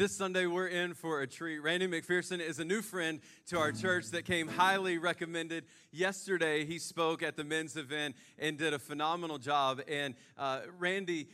This Sunday, we're in for a treat. Randy McPherson is a new friend to our church that came highly recommended. Yesterday, he spoke at the men's event and did a phenomenal job. And uh, Randy,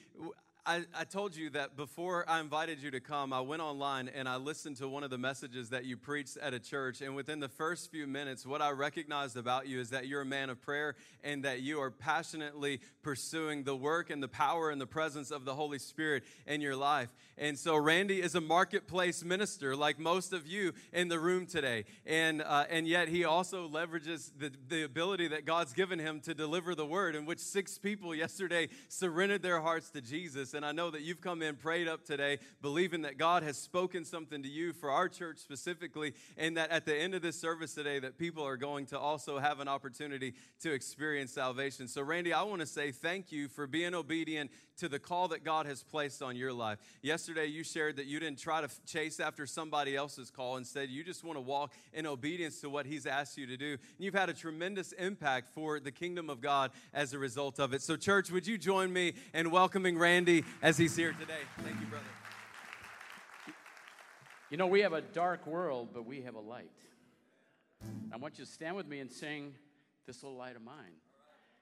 I, I, told you that before I invited you to come, I went online and I listened to one of the messages that you preached at a church. And within the first few minutes, what I recognized about you is that you're a man of prayer and that you are passionately pursuing the work and the power and the presence of the Holy Spirit in your life. And so, Randy is a marketplace minister, like most of you in the room today. And, uh, and yet, he also leverages the, the ability that God's given him to deliver the word, in which six people yesterday surrendered their hearts to Jesus and I know that you've come in prayed up today, believing that God has spoken something to you for our church specifically, and that at the end of this service today, that people are going to also have an opportunity to experience salvation. So, Randy, I want to say thank you for being obedient to the call that God has placed on your life. Yesterday, you shared that you didn't try to chase after somebody else's call. Instead, you just want to walk in obedience to what He's asked you to do. And you've had a tremendous impact for the kingdom of God as a result of it. So, church, would you join me in welcoming Randy as he's here today? Thank you, brother. You know, we have a dark world, but we have a light. I want you to stand with me and sing This Little Light of Mine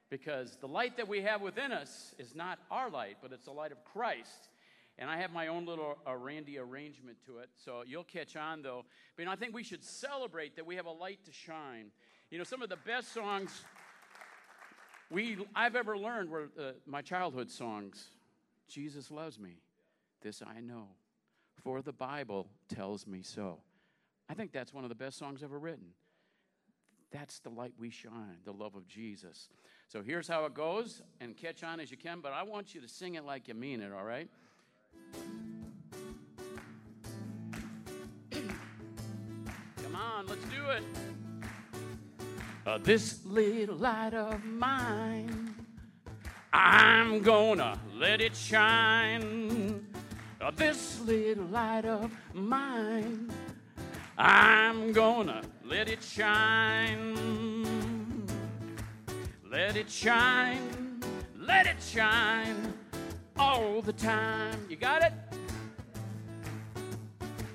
because the light that we have within us is not our light, but it's the light of Christ. And I have my own little uh, Randy arrangement to it, so you'll catch on though. But you know, I think we should celebrate that we have a light to shine. You know, some of the best songs we I've ever learned were uh, my childhood songs. Jesus loves me, this I know, for the Bible tells me so. I think that's one of the best songs ever written. That's the light we shine, the love of Jesus. So here's how it goes, and catch on as you can, but I want you to sing it like you mean it, all right? Come on, let's do it. Uh, this little light of mine, I'm gonna let it shine. Uh, this little light of mine, I'm gonna let it shine. Let it shine, let it shine all the time. You got it?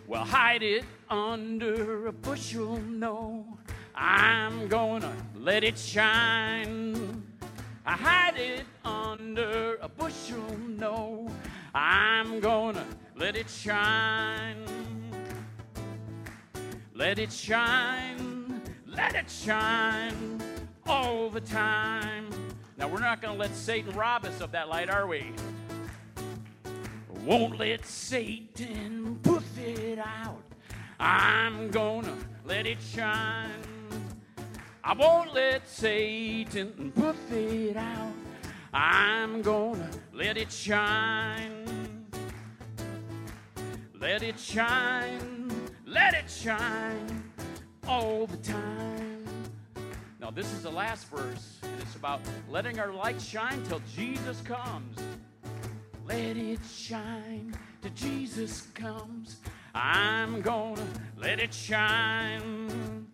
Well, hide it under a bushel, no. I'm gonna let it shine. I hide it under a bushel, no. I'm gonna let it shine. Let it shine, let it shine all the time. Now, we're not going to let Satan rob us of that light, are we? Won't let Satan puff it out. I'm going to let it shine. I won't let Satan puff it out. I'm going to let it shine. Let it shine. Let it shine all the time. Now, this is the last verse, and it's about letting our light shine till Jesus comes. Let it shine till Jesus comes. I'm gonna let it shine.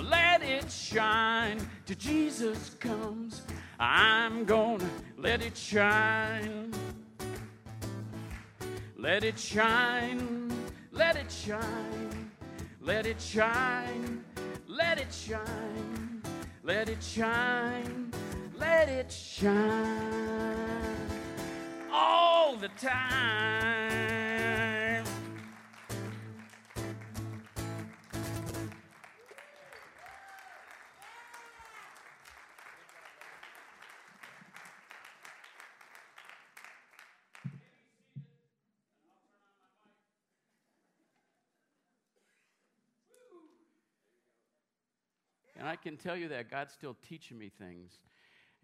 Let it shine till Jesus comes. I'm gonna let it shine. Let it shine, let it shine, let it shine, let it shine. Let it shine, let it shine all the time. And I can tell you that God's still teaching me things.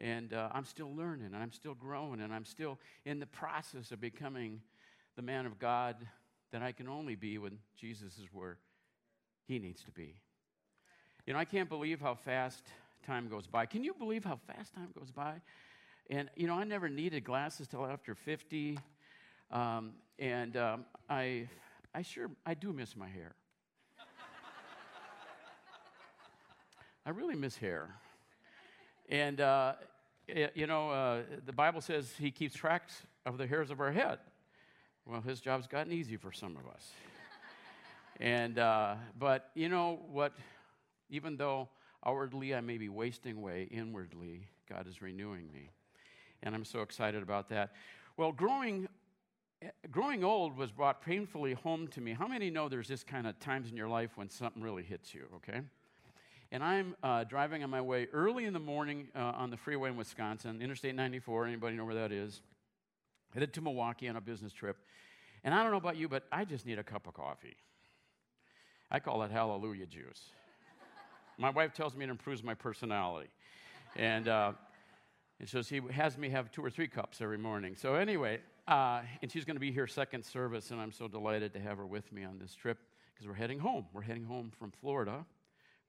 And uh, I'm still learning, and I'm still growing, and I'm still in the process of becoming the man of God that I can only be when Jesus is where he needs to be. You know, I can't believe how fast time goes by. Can you believe how fast time goes by? And, you know, I never needed glasses till after 50. Um, and um, I, I sure, I do miss my hair. I really miss hair. And, uh, you know, uh, the Bible says he keeps tracks of the hairs of our head. Well, his job's gotten easy for some of us. and, uh, but you know what? Even though outwardly I may be wasting away, inwardly, God is renewing me. And I'm so excited about that. Well, growing, growing old was brought painfully home to me. How many know there's this kind of times in your life when something really hits you, okay? And I'm uh, driving on my way early in the morning uh, on the freeway in Wisconsin, Interstate 94. Anybody know where that is? Headed to Milwaukee on a business trip. And I don't know about you, but I just need a cup of coffee. I call it hallelujah juice. my wife tells me it improves my personality. And, uh, and so she has me have two or three cups every morning. So, anyway, uh, and she's going to be here second service, and I'm so delighted to have her with me on this trip because we're heading home. We're heading home from Florida.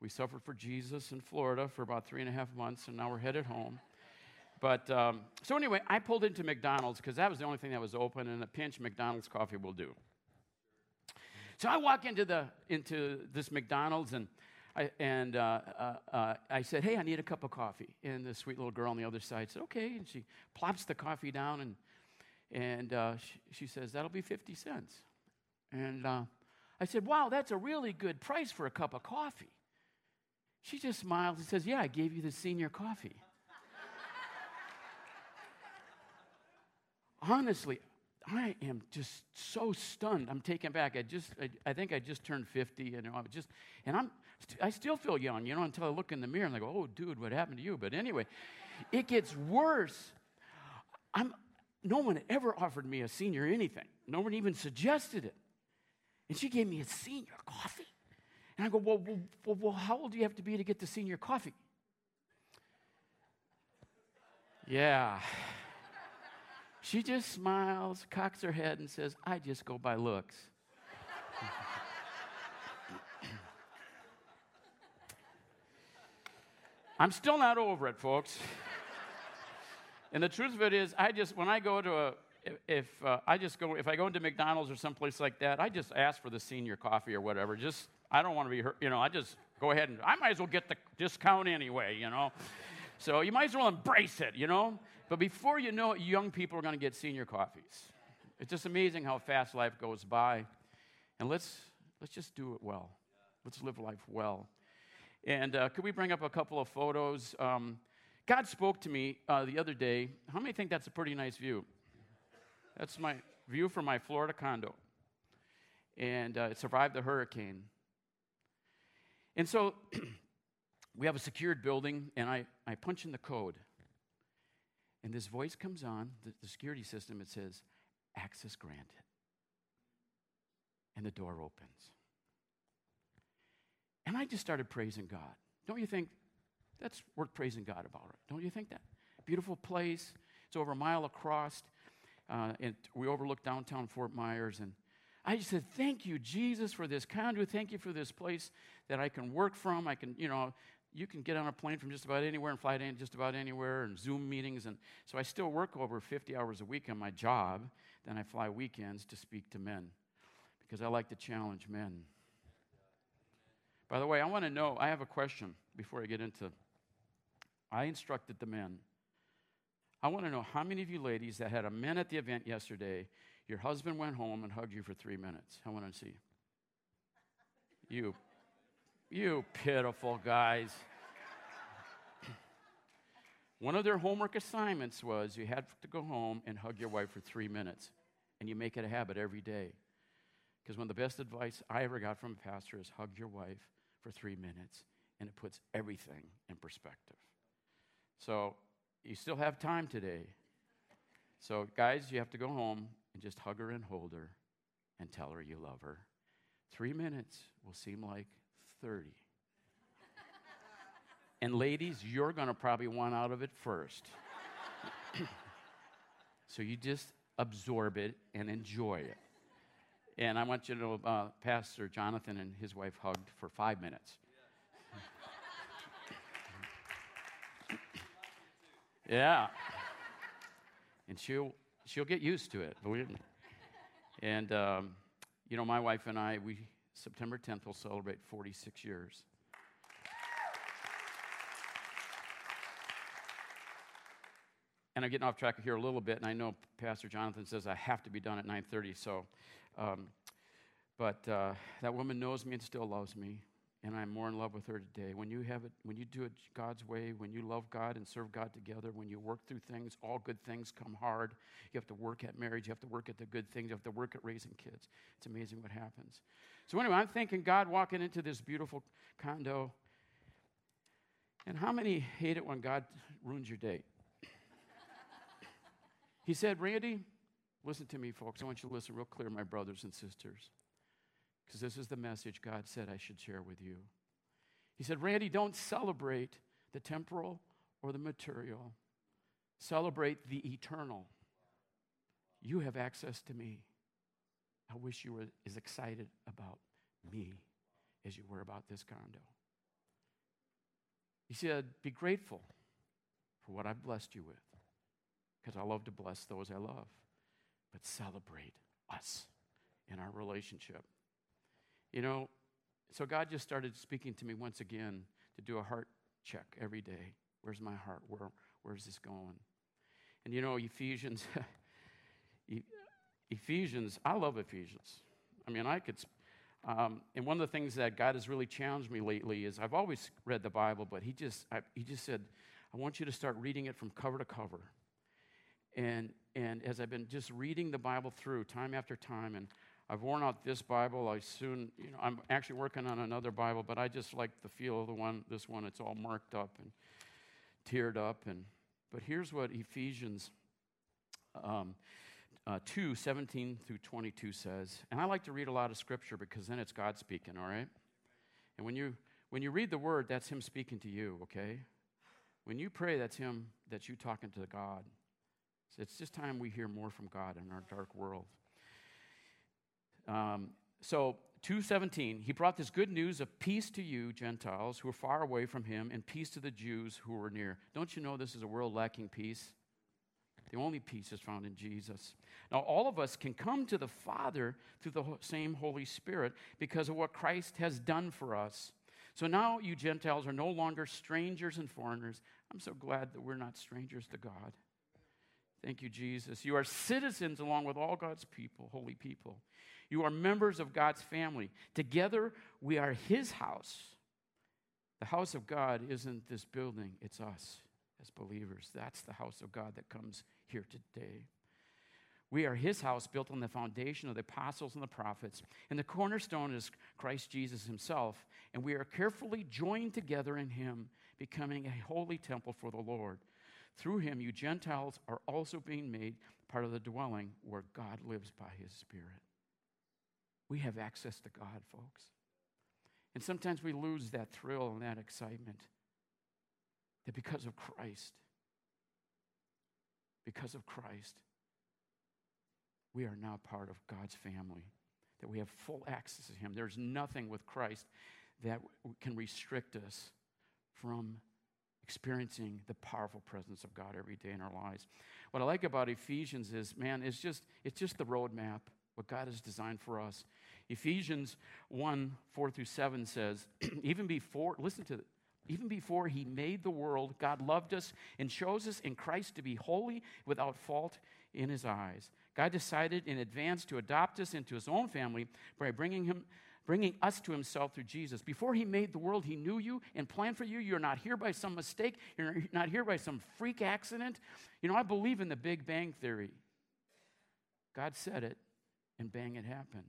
We suffered for Jesus in Florida for about three and a half months, and now we're headed home. But um, so anyway, I pulled into McDonald's because that was the only thing that was open, and a pinch McDonald's coffee will do. So I walk into the into this McDonald's and I, and uh, uh, uh, I said, "Hey, I need a cup of coffee." And the sweet little girl on the other side said, "Okay." And she plops the coffee down and and uh, she, she, says, "That'll be fifty cents." And uh, I said, "Wow, that's a really good price for a cup of coffee." She just smiles and says, Yeah, I gave you the senior coffee. Honestly, I am just so stunned. I'm taken back. I just, I, I, think I just turned 50, you know, I just, and I'm, I still feel young, you know, until I look in the mirror and I go, oh, dude, what happened to you? But anyway, it gets worse. I'm, no one ever offered me a senior anything. No one even suggested it. And she gave me a senior coffee. And I go, well, well, well, how old do you have to be to get the senior coffee? Yeah. She just smiles, cocks her head, and says, I just go by looks. I'm still not over it, folks. and the truth of it is, I just, when I go to a, if uh, I just go, if I go into McDonald's or someplace like that, I just ask for the senior coffee or whatever. Just I don't want to be hurt. You know, I just go ahead and I might as well get the discount anyway, you know. So you might as well embrace it, you know. But before you know it, young people are going to get senior coffees. It's just amazing how fast life goes by. And let's, let's just do it well. Let's live life well. And uh, could we bring up a couple of photos? Um, God spoke to me uh, the other day. How many think that's a pretty nice view? That's my view from my Florida condo. And uh, it survived the hurricane. And so we have a secured building, and I, I punch in the code. And this voice comes on, the, the security system, it says, access granted. And the door opens. And I just started praising God. Don't you think that's worth praising God about it? Don't you think that? Beautiful place. It's over a mile across. Uh, and we overlook downtown Fort Myers. And I just said, Thank you, Jesus, for this conduit. Thank you for this place that I can work from. I can, you know, you can get on a plane from just about anywhere and fly to just about anywhere and Zoom meetings. And so I still work over 50 hours a week on my job. Then I fly weekends to speak to men because I like to challenge men. By the way, I want to know, I have a question before I get into. I instructed the men. I want to know how many of you ladies that had a men at the event yesterday your husband went home and hugged you for three minutes. I want to see. You, you pitiful guys. One of their homework assignments was you had to go home and hug your wife for three minutes. And you make it a habit every day. Because one of the best advice I ever got from a pastor is hug your wife for three minutes, and it puts everything in perspective. So you still have time today. So, guys, you have to go home and just hug her and hold her and tell her you love her. Three minutes will seem like 30. and ladies, you're going to probably want out of it first. so you just absorb it and enjoy it. And I want you to know uh, Pastor Jonathan and his wife hugged for five minutes. yeah. And she'll, she'll get used to it. And, um, you know, my wife and I, we, September 10th, will celebrate 46 years. and I'm getting off track here a little bit, and I know Pastor Jonathan says I have to be done at 9:30. So, um, but uh, that woman knows me and still loves me, and I'm more in love with her today. When you have it, when you do it God's way, when you love God and serve God together, when you work through things, all good things come hard. You have to work at marriage. You have to work at the good things. You have to work at raising kids. It's amazing what happens. So anyway, I'm thinking God walking into this beautiful condo. And how many hate it when God ruins your day? He said, Randy, listen to me, folks. I want you to listen real clear, my brothers and sisters, because this is the message God said I should share with you. He said, Randy, don't celebrate the temporal or the material, celebrate the eternal. You have access to me. I wish you were as excited about me as you were about this condo. He said, Be grateful for what I've blessed you with because I love to bless those I love, but celebrate us in our relationship. You know, so God just started speaking to me once again to do a heart check every day. Where's my heart? Where, where's this going? And you know, Ephesians, Ephesians, I love Ephesians. I mean, I could, um, and one of the things that God has really challenged me lately is I've always read the Bible, but He just, I, He just said, I want you to start reading it from cover to cover. And, and as I've been just reading the Bible through time after time, and I've worn out this Bible, I soon, you know, I'm actually working on another Bible, but I just like the feel of the one, this one, it's all marked up and teared up. And, but here's what Ephesians um, uh, 2 17 through 22 says. And I like to read a lot of scripture because then it's God speaking, all right? And when you, when you read the word, that's Him speaking to you, okay? When you pray, that's Him, that's you talking to God. So it's just time we hear more from God in our dark world. Um, so 217 he brought this good news of peace to you gentiles who are far away from him and peace to the jews who are near. Don't you know this is a world lacking peace? The only peace is found in jesus. Now all of us can come to the father through the same holy spirit because of what christ has done for us. So now you gentiles are no longer strangers and foreigners. I'm so glad that we're not strangers to god. Thank you, Jesus. You are citizens along with all God's people, holy people. You are members of God's family. Together, we are His house. The house of God isn't this building, it's us as believers. That's the house of God that comes here today. We are his house built on the foundation of the apostles and the prophets, and the cornerstone is Christ Jesus himself, and we are carefully joined together in him, becoming a holy temple for the Lord. Through him, you Gentiles are also being made part of the dwelling where God lives by his Spirit. We have access to God, folks. And sometimes we lose that thrill and that excitement that because of Christ, because of Christ, we are now part of God's family, that we have full access to Him. There's nothing with Christ that can restrict us from experiencing the powerful presence of God every day in our lives. What I like about Ephesians is, man, it's just, it's just the roadmap, what God has designed for us. Ephesians 1 4 through 7 says, even before, listen to it, even before he made the world, God loved us and chose us in Christ to be holy without fault in his eyes. God decided in advance to adopt us into his own family by bringing him bringing us to himself through Jesus. Before he made the world, he knew you and planned for you. You're not here by some mistake, you're not here by some freak accident. You know, I believe in the Big Bang Theory. God said it, and bang, it happened.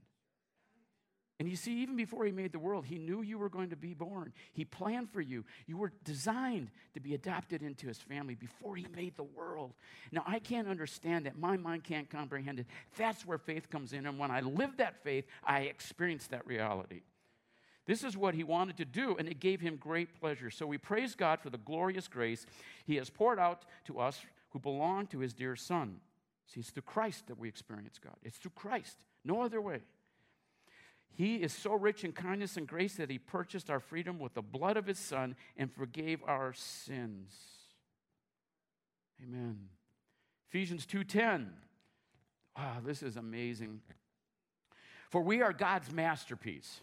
And you see, even before he made the world, he knew you were going to be born. He planned for you. You were designed to be adopted into his family before he made the world. Now, I can't understand that. My mind can't comprehend it. That's where faith comes in. And when I live that faith, I experience that reality. This is what he wanted to do, and it gave him great pleasure. So we praise God for the glorious grace he has poured out to us who belong to his dear Son. See, it's through Christ that we experience God. It's through Christ, no other way. He is so rich in kindness and grace that he purchased our freedom with the blood of his son and forgave our sins. Amen. Ephesians 2:10. Wow, this is amazing. For we are God's masterpiece.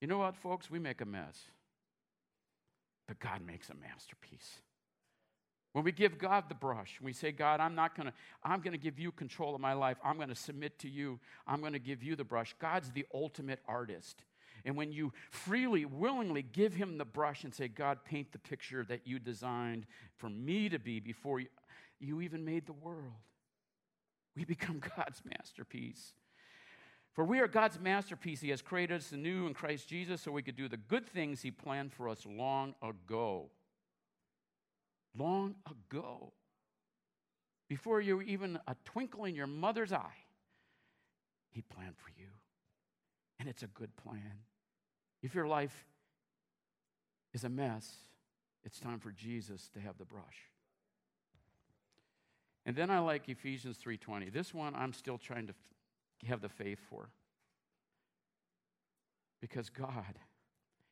You know what, folks? We make a mess. But God makes a masterpiece. When we give God the brush, we say, God, I'm not gonna, I'm gonna give you control of my life. I'm gonna submit to you. I'm gonna give you the brush. God's the ultimate artist. And when you freely, willingly give him the brush and say, God, paint the picture that you designed for me to be before you, you even made the world, we become God's masterpiece. For we are God's masterpiece. He has created us anew in Christ Jesus so we could do the good things He planned for us long ago long ago, before you were even a twinkle in your mother's eye, He planned for you. And it's a good plan. If your life is a mess, it's time for Jesus to have the brush. And then I like Ephesians 3:20. This one I'm still trying to have the faith for. Because God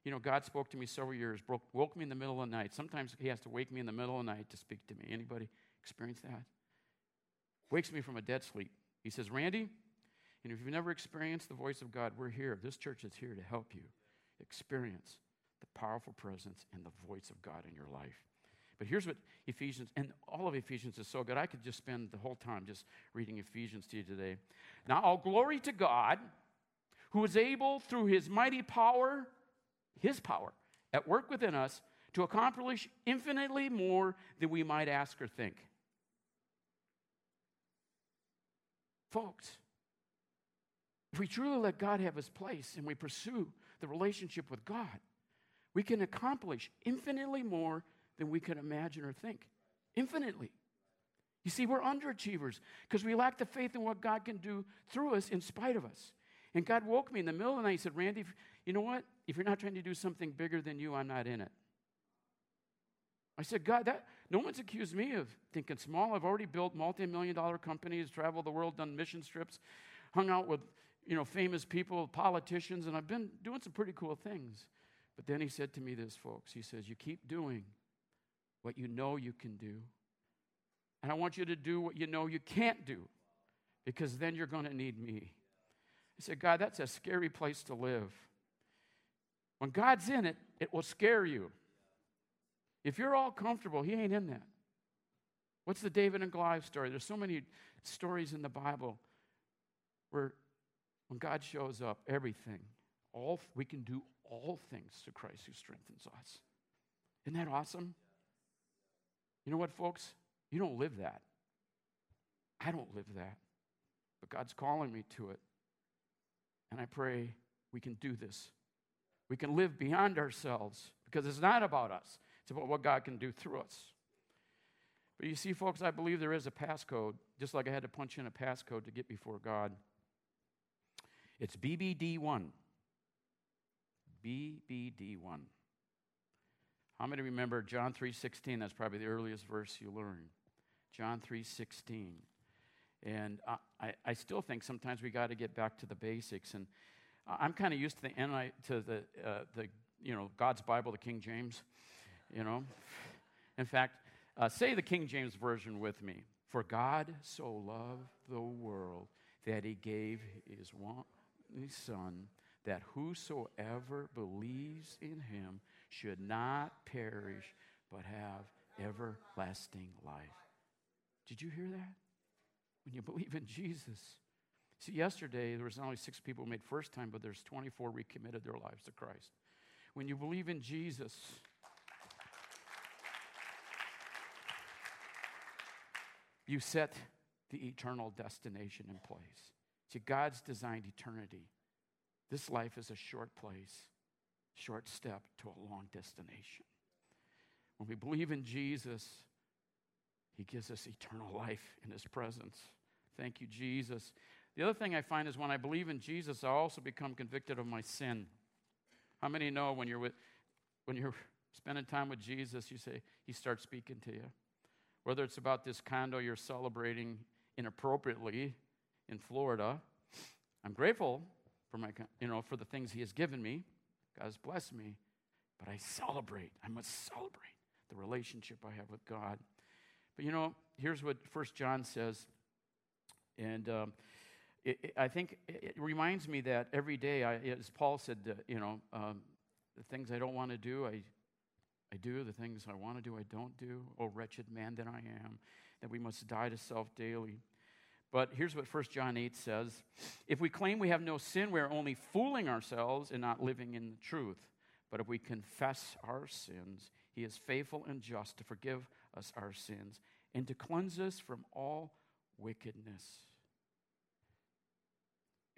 you know, God spoke to me several years, broke, woke me in the middle of the night. Sometimes He has to wake me in the middle of the night to speak to me. Anybody experience that? Wakes me from a dead sleep. He says, Randy, and if you've never experienced the voice of God, we're here. This church is here to help you experience the powerful presence and the voice of God in your life. But here's what Ephesians, and all of Ephesians is so good. I could just spend the whole time just reading Ephesians to you today. Now, all glory to God, who is able through his mighty power his power at work within us to accomplish infinitely more than we might ask or think. Folks, if we truly let God have his place and we pursue the relationship with God, we can accomplish infinitely more than we can imagine or think. Infinitely. You see, we're underachievers because we lack the faith in what God can do through us in spite of us. And God woke me in the middle of the night. He said, Randy, you know what? If you're not trying to do something bigger than you, I'm not in it. I said, God, that no one's accused me of thinking small. I've already built multi-million dollar companies, traveled the world, done mission trips, hung out with you know famous people, politicians, and I've been doing some pretty cool things. But then he said to me this, folks. He says, You keep doing what you know you can do. And I want you to do what you know you can't do, because then you're going to need me. I said, God, that's a scary place to live. When God's in it, it will scare you. If you're all comfortable, He ain't in that. What's the David and Goliath story? There's so many stories in the Bible where when God shows up, everything, all we can do all things to Christ who strengthens us. Isn't that awesome? You know what, folks? You don't live that. I don't live that. But God's calling me to it. And I pray we can do this we can live beyond ourselves because it's not about us, it's about what God can do through us. But you see, folks, I believe there is a passcode, just like I had to punch in a passcode to get before God. It's BBD1. BBD1. How many remember John 3:16? That's probably the earliest verse you learn. John 3:16. And I, I still think sometimes we got to get back to the basics. And I'm kind of used to the NI, to the uh, the you know God's Bible, the King James. You know, in fact, uh, say the King James version with me. For God so loved the world that He gave His one Son, that whosoever believes in Him should not perish, but have everlasting life. Did you hear that? When you believe in Jesus, See, yesterday there was only six people who made first time, but there's 24 recommitted their lives to Christ. When you believe in Jesus, you set the eternal destination in place. See, God's designed eternity. This life is a short place, short step to a long destination. When we believe in Jesus, He gives us eternal life in His presence. Thank you, Jesus. The other thing I find is when I believe in Jesus, I also become convicted of my sin. How many know when you're with, when you're spending time with Jesus, you say He starts speaking to you? Whether it's about this condo you're celebrating inappropriately in Florida, I'm grateful for my, you know, for the things He has given me. God has blessed me, but I celebrate. I must celebrate the relationship I have with God. But you know, here's what First John says, and um, it, it, I think it, reminds me that every day, I, as Paul said, uh, you know, um, the things I don't want to do, I, I do. The things I want to do, I don't do. Oh, wretched man that I am, that we must die to self daily. But here's what 1 John 8 says If we claim we have no sin, we're only fooling ourselves and not living in the truth. But if we confess our sins, he is faithful and just to forgive us our sins and to cleanse us from all wickedness.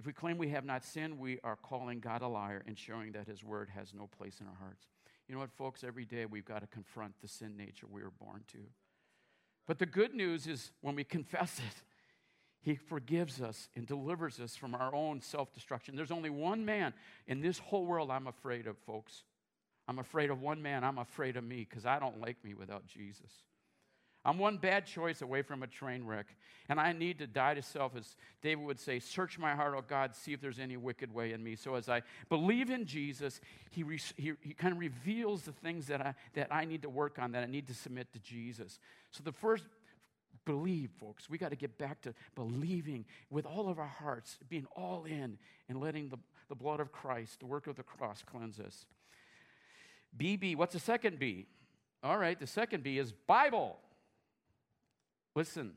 If we claim we have not sinned, we are calling God a liar and showing that his word has no place in our hearts. You know what, folks? Every day we've got to confront the sin nature we were born to. But the good news is when we confess it, he forgives us and delivers us from our own self destruction. There's only one man in this whole world I'm afraid of, folks. I'm afraid of one man. I'm afraid of me because I don't like me without Jesus. I'm one bad choice away from a train wreck, and I need to die to self, as David would say, Search my heart, oh God, see if there's any wicked way in me. So, as I believe in Jesus, he, re- he, he kind of reveals the things that I, that I need to work on, that I need to submit to Jesus. So, the first believe, folks. We got to get back to believing with all of our hearts, being all in, and letting the, the blood of Christ, the work of the cross, cleanse us. BB, what's the second B? All right, the second B is Bible. Listen,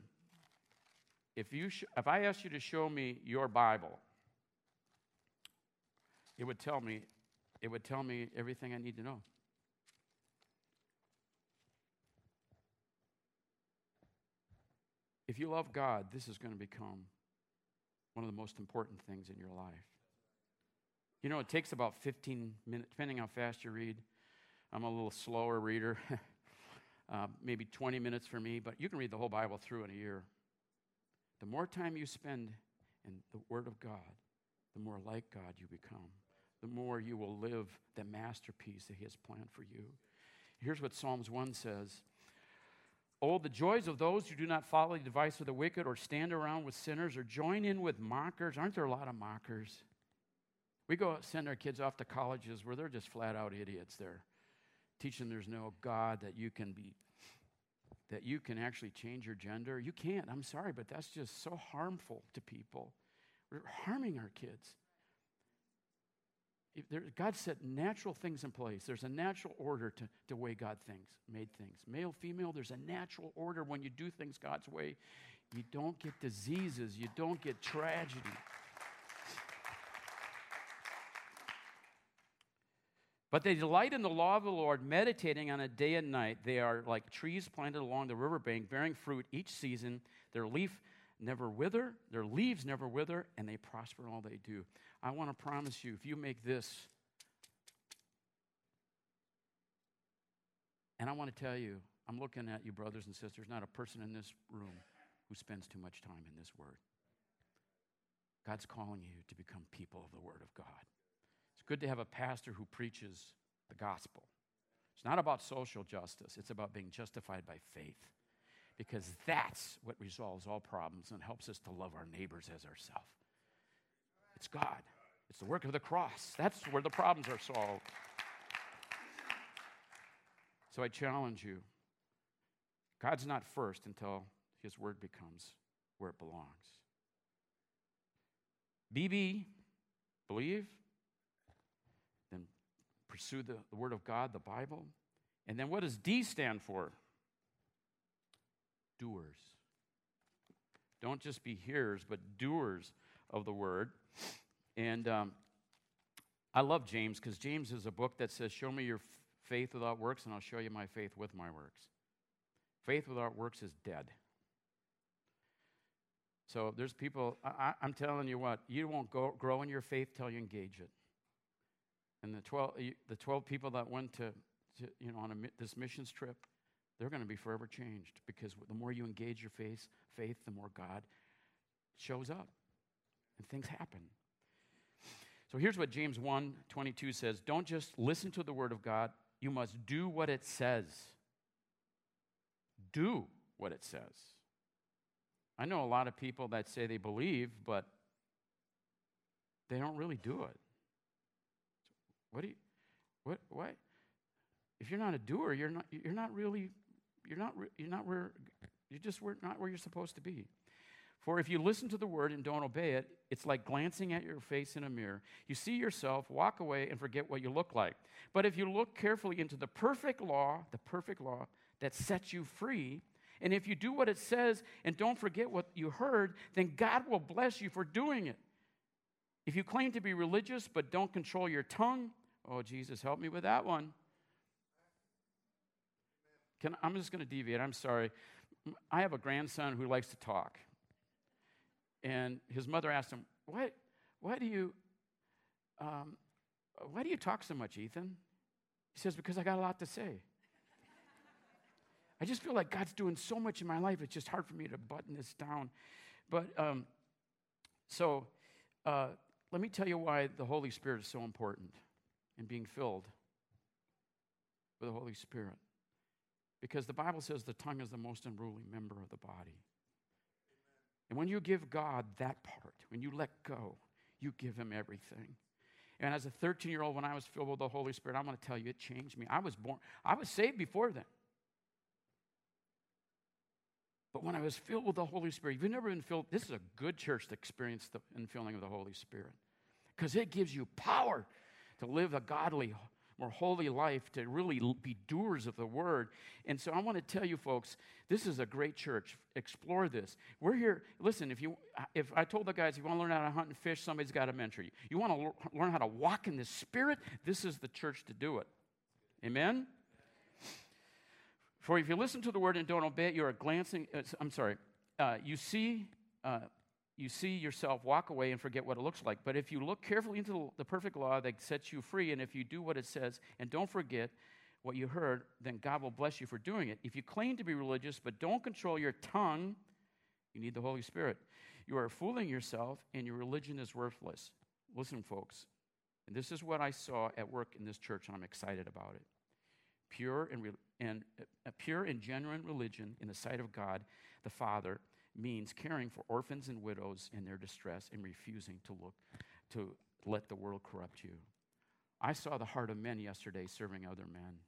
if, you sh- if I asked you to show me your Bible, it would tell me, it would tell me everything I need to know. If you love God, this is going to become one of the most important things in your life. You know, it takes about 15 minutes, depending how fast you read. I'm a little slower reader, uh, maybe 20 minutes for me, but you can read the whole Bible through in a year. The more time you spend in the Word of God, the more like God you become, the more you will live the masterpiece that He has planned for you. Here's what Psalms 1 says Oh, the joys of those who do not follow the advice of the wicked or stand around with sinners or join in with mockers. Aren't there a lot of mockers? We go send our kids off to colleges where they're just flat out idiots there, teaching there's no God that you can be, that you can actually change your gender. You can't. I'm sorry, but that's just so harmful to people. We're harming our kids. There, God set natural things in place. There's a natural order to the way God things, made things. Male, female, there's a natural order when you do things God's way. You don't get diseases, you don't get tragedy. But they delight in the law of the Lord, meditating on it day and night. They are like trees planted along the riverbank, bearing fruit each season. Their leaf never wither, their leaves never wither, and they prosper in all they do. I want to promise you, if you make this, and I want to tell you, I'm looking at you, brothers and sisters, not a person in this room who spends too much time in this word. God's calling you to become people of the Word of God. Good to have a pastor who preaches the gospel. It's not about social justice, it's about being justified by faith. Because that's what resolves all problems and helps us to love our neighbors as ourselves. It's God. It's the work of the cross. That's where the problems are solved. So I challenge you God's not first until his word becomes where it belongs. BB, believe, pursue the, the word of God, the Bible. And then what does D stand for? Doers. Don't just be hearers, but doers of the word. And um, I love James because James is a book that says, Show me your f- faith without works, and I'll show you my faith with my works. Faith without works is dead. So there's people, I, am telling you what, you won't go, grow in your faith till you engage it. And the 12, the 12 people that went to, to you know, on a, this missions trip, they're going to be forever changed because the more you engage your faith, faith, the more God shows up and things happen. So here's what James 1 22 says Don't just listen to the word of God, you must do what it says. Do what it says. I know a lot of people that say they believe, but they don't really do it. What do you, what, what? If you're not a doer, you're not, you're not really, you're not, you're not where, you're just where, not where you're supposed to be. For if you listen to the word and don't obey it, it's like glancing at your face in a mirror. You see yourself, walk away, and forget what you look like. But if you look carefully into the perfect law, the perfect law that sets you free, and if you do what it says and don't forget what you heard, then God will bless you for doing it. If you claim to be religious but don't control your tongue, oh, Jesus, help me with that one. Can, I'm just going to deviate. I'm sorry. I have a grandson who likes to talk. And his mother asked him, Why, why, do, you, um, why do you talk so much, Ethan? He says, Because I got a lot to say. I just feel like God's doing so much in my life, it's just hard for me to button this down. But um, so uh, let me tell you why the Holy Spirit is so important in being filled with the Holy Spirit. Because the Bible says the tongue is the most unruly member of the body. And when you give God that part, when you let go, you give Him everything. And as a 13 year old, when I was filled with the Holy Spirit, I'm going to tell you, it changed me. I was born, I was saved before then. But when I was filled with the Holy Spirit, if you've never been filled, this is a good church to experience the infilling of the Holy Spirit because it gives you power to live a godly, more holy life, to really be doers of the word. And so I want to tell you folks, this is a great church. Explore this. We're here. Listen, if you if I told the guys, if you want to learn how to hunt and fish, somebody's got to mentor you. You want to learn how to walk in the spirit, this is the church to do it. Amen. For if you listen to the word and don't obey it, you are glancing. Uh, I'm sorry. Uh, you see. Uh, you see yourself walk away and forget what it looks like. But if you look carefully into the perfect law that sets you free, and if you do what it says and don't forget what you heard, then God will bless you for doing it. If you claim to be religious but don't control your tongue, you need the Holy Spirit. You are fooling yourself, and your religion is worthless. Listen, folks, and this is what I saw at work in this church, and I'm excited about it. Pure and, re- and a pure and genuine religion in the sight of God the Father means caring for orphans and widows in their distress and refusing to look to let the world corrupt you. I saw the heart of men yesterday serving other men.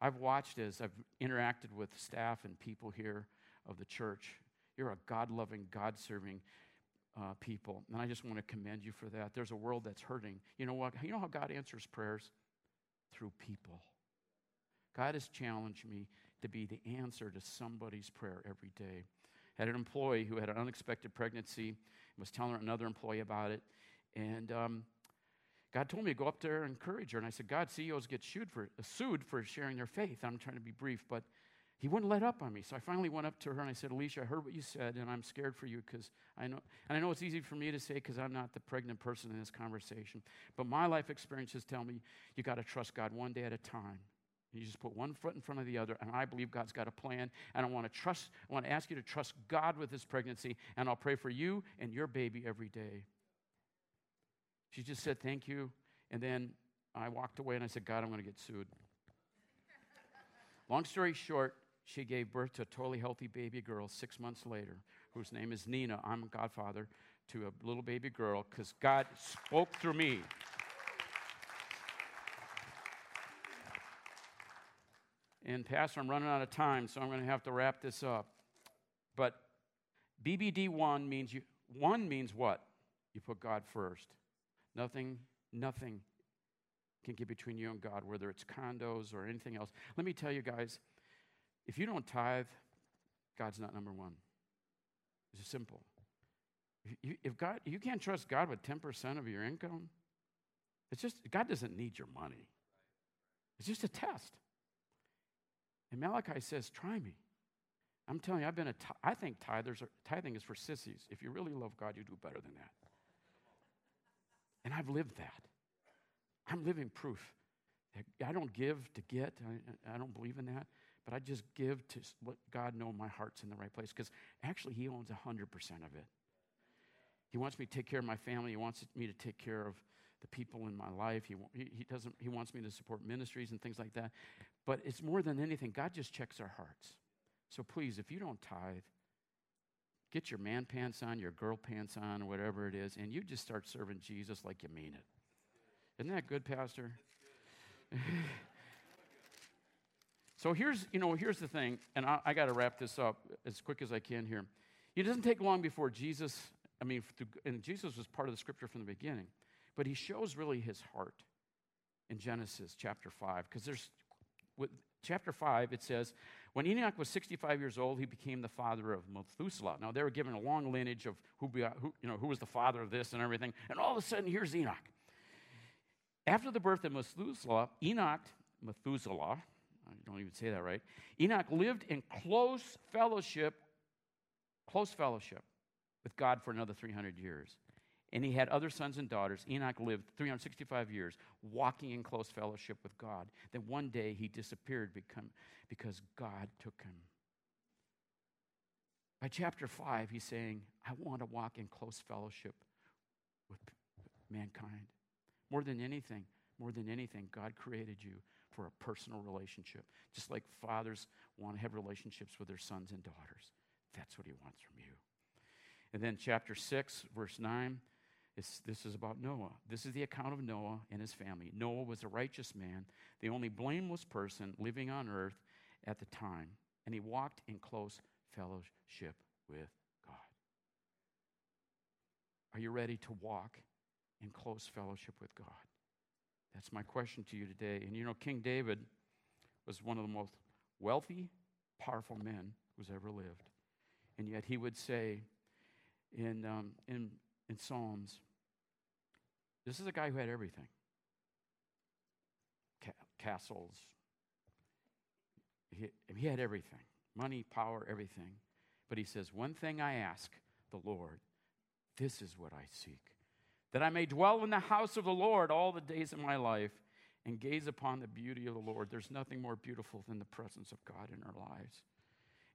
I've watched as I've interacted with staff and people here of the church. You're a God loving, God serving uh, people. And I just want to commend you for that. There's a world that's hurting. You know what? You know how God answers prayers? Through people. God has challenged me to be the answer to somebody's prayer every day had an employee who had an unexpected pregnancy, and was telling another employee about it. And um, God told me to go up there and encourage her. And I said, God, CEOs get sued for, sued for sharing their faith. I'm trying to be brief, but he wouldn't let up on me. So I finally went up to her and I said, Alicia, I heard what you said, and I'm scared for you because I know, and I know it's easy for me to say because I'm not the pregnant person in this conversation. But my life experiences tell me you got to trust God one day at a time. You just put one foot in front of the other, and I believe God's got a plan. And I want to trust, I want to ask you to trust God with this pregnancy, and I'll pray for you and your baby every day. She just said, Thank you. And then I walked away and I said, God, I'm going to get sued. Long story short, she gave birth to a totally healthy baby girl six months later, whose name is Nina. I'm a godfather to a little baby girl because God spoke through me. And, Pastor, I'm running out of time, so I'm going to have to wrap this up. But BBD 1 means you, one means what? You put God first. Nothing, nothing can get between you and God, whether it's condos or anything else. Let me tell you guys, if you don't tithe, God's not number one. It's simple. If God, you can't trust God with 10% of your income, it's just, God doesn't need your money. It's just a test. And Malachi says, Try me. I'm telling you, I've been a. T- I think tithers are, tithing is for sissies. If you really love God, you do better than that. And I've lived that. I'm living proof. I don't give to get. I, I don't believe in that. But I just give to let God know my heart's in the right place because actually He owns 100% of it. He wants me to take care of my family. He wants me to take care of the people in my life. He, he, doesn't, he wants me to support ministries and things like that. But it's more than anything, God just checks our hearts. So please, if you don't tithe, get your man pants on, your girl pants on, or whatever it is, and you just start serving Jesus like you mean it. Isn't that good, Pastor? so here's, you know, here's the thing, and I, I got to wrap this up as quick as I can here. It doesn't take long before Jesus, I mean, and Jesus was part of the scripture from the beginning, but he shows really his heart in Genesis chapter 5, because there's, with chapter 5, it says, when Enoch was 65 years old, he became the father of Methuselah. Now, they were given a long lineage of who, who, you know, who was the father of this and everything, and all of a sudden, here's Enoch. After the birth of Methuselah, Enoch, Methuselah, I don't even say that right, Enoch lived in close fellowship, close fellowship with God for another 300 years. And he had other sons and daughters. Enoch lived 365 years walking in close fellowship with God. Then one day he disappeared because God took him. By chapter 5, he's saying, I want to walk in close fellowship with mankind. More than anything, more than anything, God created you for a personal relationship. Just like fathers want to have relationships with their sons and daughters. That's what he wants from you. And then chapter 6, verse 9, this is about Noah. This is the account of Noah and his family. Noah was a righteous man, the only blameless person living on earth at the time, and he walked in close fellowship with God. Are you ready to walk in close fellowship with God? That's my question to you today. And you know, King David was one of the most wealthy, powerful men who's ever lived. And yet he would say in, um, in, in Psalms, this is a guy who had everything Ca- castles. He, he had everything money, power, everything. But he says, One thing I ask the Lord, this is what I seek that I may dwell in the house of the Lord all the days of my life and gaze upon the beauty of the Lord. There's nothing more beautiful than the presence of God in our lives.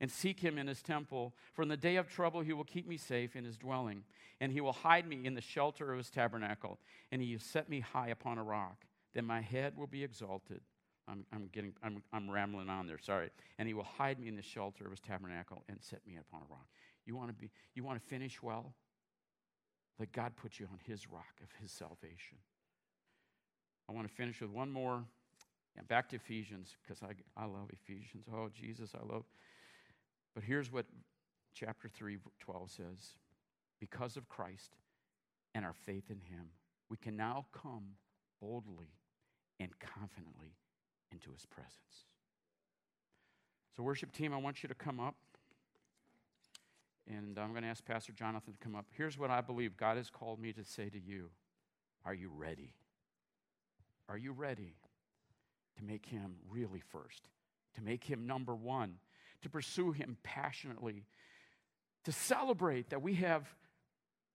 And seek him in his temple, for in the day of trouble he will keep me safe in his dwelling, and he will hide me in the shelter of his tabernacle, and he will set me high upon a rock. Then my head will be exalted. I'm, I'm, getting, I'm, I'm rambling on there, sorry. And he will hide me in the shelter of his tabernacle and set me upon a rock. You want to be, you want to finish well? Let God put you on his rock of his salvation. I want to finish with one more. And back to Ephesians, because I, I love Ephesians. Oh, Jesus, I love. But here's what chapter 3, 12 says Because of Christ and our faith in him, we can now come boldly and confidently into his presence. So, worship team, I want you to come up. And I'm going to ask Pastor Jonathan to come up. Here's what I believe God has called me to say to you Are you ready? Are you ready to make Him really first? To make Him number one? To pursue Him passionately? To celebrate that we have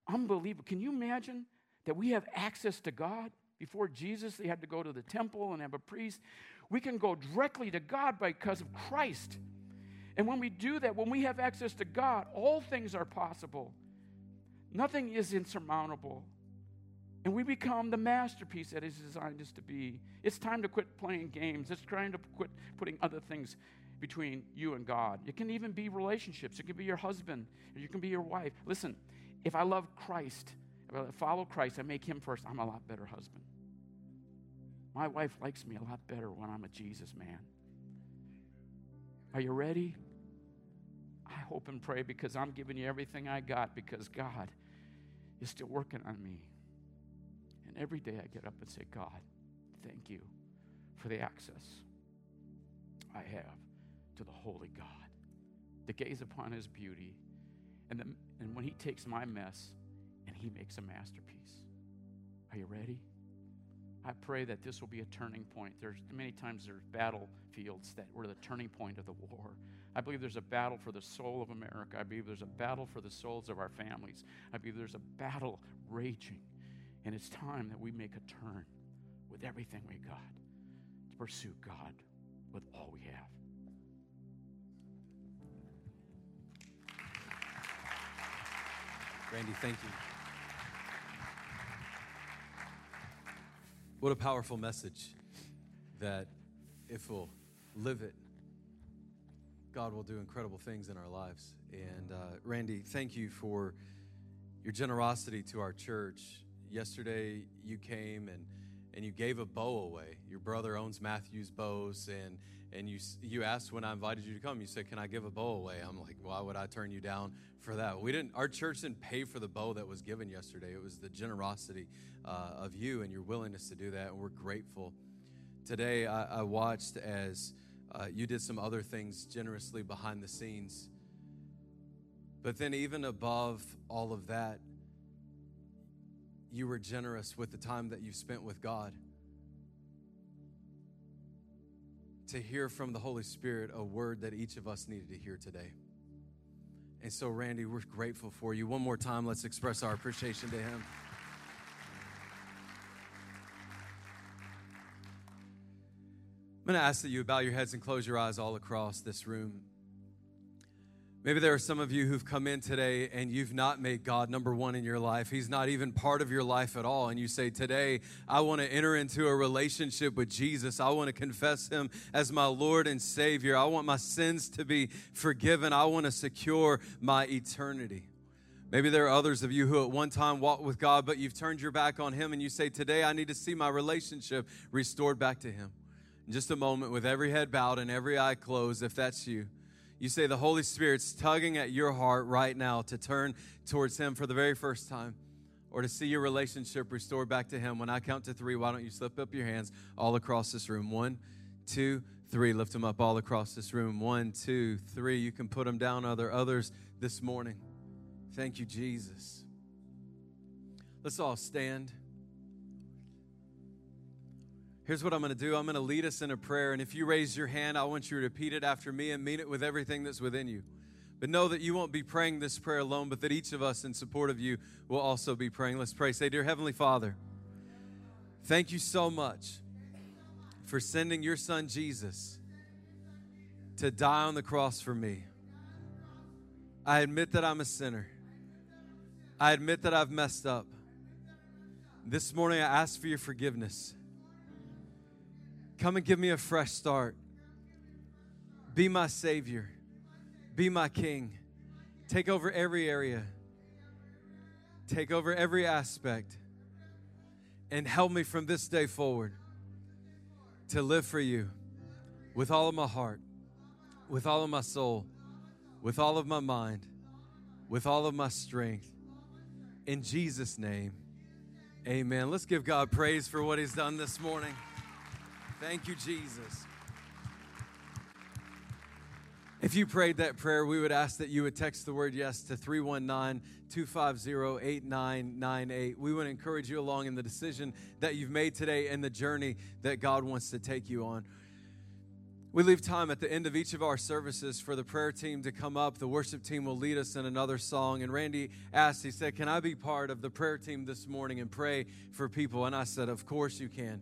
unbelievable. Can you imagine that we have access to God? Before Jesus, they had to go to the temple and have a priest. We can go directly to God because of Christ. And when we do that, when we have access to God, all things are possible. Nothing is insurmountable. And we become the masterpiece that He's designed us to be. It's time to quit playing games. It's time to quit putting other things between you and God. It can even be relationships. It can be your husband, or you can be your wife. Listen, if I love Christ, if I follow Christ, I make Him first, I'm a lot better husband. My wife likes me a lot better when I'm a Jesus man. Are you ready? I hope and pray because I'm giving you everything I got because God is still working on me. And every day I get up and say, God, thank you for the access I have to the Holy God, to gaze upon His beauty, and, the, and when He takes my mess and He makes a masterpiece. Are you ready? I pray that this will be a turning point. There's many times there's battlefields that were the turning point of the war. I believe there's a battle for the soul of America. I believe there's a battle for the souls of our families. I believe there's a battle raging. And it's time that we make a turn with everything we got to pursue God with all we have. Randy, thank you. What a powerful message that if we'll live it, God will do incredible things in our lives. And uh, Randy, thank you for your generosity to our church. Yesterday, you came and and you gave a bow away. Your brother owns Matthews Bows, and and you you asked when I invited you to come. You said, "Can I give a bow away?" I'm like, "Why would I turn you down for that?" We didn't. Our church didn't pay for the bow that was given yesterday. It was the generosity uh, of you and your willingness to do that, and we're grateful. Today, I, I watched as uh, you did some other things generously behind the scenes, but then even above all of that, you were generous with the time that you spent with God. To hear from the Holy Spirit a word that each of us needed to hear today. And so, Randy, we're grateful for you. One more time, let's express our appreciation to him. I'm going to ask that you bow your heads and close your eyes all across this room. Maybe there are some of you who've come in today and you've not made God number one in your life. He's not even part of your life at all. And you say, Today, I want to enter into a relationship with Jesus. I want to confess Him as my Lord and Savior. I want my sins to be forgiven. I want to secure my eternity. Maybe there are others of you who at one time walked with God, but you've turned your back on Him and you say, Today, I need to see my relationship restored back to Him. In just a moment, with every head bowed and every eye closed, if that's you you say the Holy Spirit's tugging at your heart right now to turn towards Him for the very first time or to see your relationship restored back to Him. When I count to three, why don't you slip up your hands all across this room? One, two, three. Lift them up all across this room. One, two, three. You can put them down, other others this morning. Thank you, Jesus. Let's all stand. Here's what I'm going to do I'm going to lead us in a prayer. And if you raise your hand, I want you to repeat it after me and mean it with everything that's within you. But know that you won't be praying this prayer alone, but that each of us in support of you will also be praying. Let's pray. Say, Dear Heavenly Father, thank you so much for sending your son Jesus to die on the cross for me. I admit that I'm a sinner. I admit that I've messed up. This morning I ask for your forgiveness. Come and give me a fresh start. Be my Savior. Be my King. Take over every area. Take over every aspect. And help me from this day forward to live for you with all of my heart, with all of my soul, with all of my mind, with all of my strength. In Jesus' name, amen. Let's give God praise for what He's done this morning. Thank you, Jesus. If you prayed that prayer, we would ask that you would text the word yes to 319 250 8998. We would encourage you along in the decision that you've made today and the journey that God wants to take you on. We leave time at the end of each of our services for the prayer team to come up. The worship team will lead us in another song. And Randy asked, he said, Can I be part of the prayer team this morning and pray for people? And I said, Of course you can.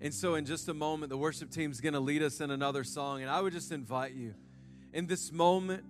And so, in just a moment, the worship team's going to lead us in another song. And I would just invite you in this moment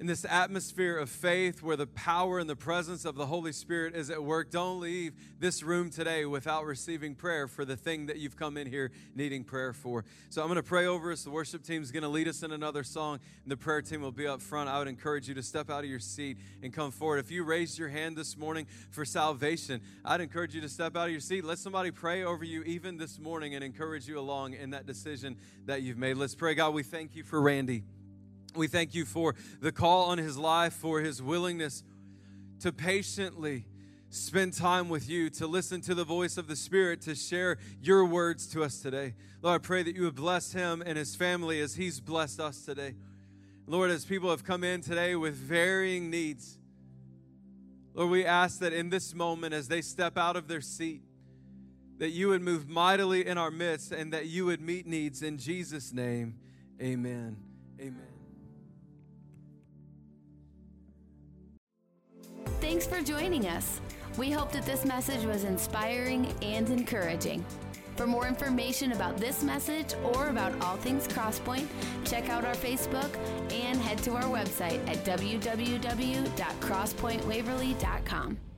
in this atmosphere of faith where the power and the presence of the Holy Spirit is at work, don't leave this room today without receiving prayer for the thing that you've come in here needing prayer for. So I'm going to pray over us. The worship team is going to lead us in another song, and the prayer team will be up front. I would encourage you to step out of your seat and come forward. If you raised your hand this morning for salvation, I'd encourage you to step out of your seat. Let somebody pray over you even this morning and encourage you along in that decision that you've made. Let's pray. God, we thank you for Randy. We thank you for the call on his life, for his willingness to patiently spend time with you, to listen to the voice of the Spirit, to share your words to us today. Lord, I pray that you would bless him and his family as he's blessed us today. Lord, as people have come in today with varying needs, Lord, we ask that in this moment, as they step out of their seat, that you would move mightily in our midst and that you would meet needs. In Jesus' name, amen. Amen. Thanks for joining us. We hope that this message was inspiring and encouraging. For more information about this message or about all things Crosspoint, check out our Facebook and head to our website at www.crosspointwaverly.com.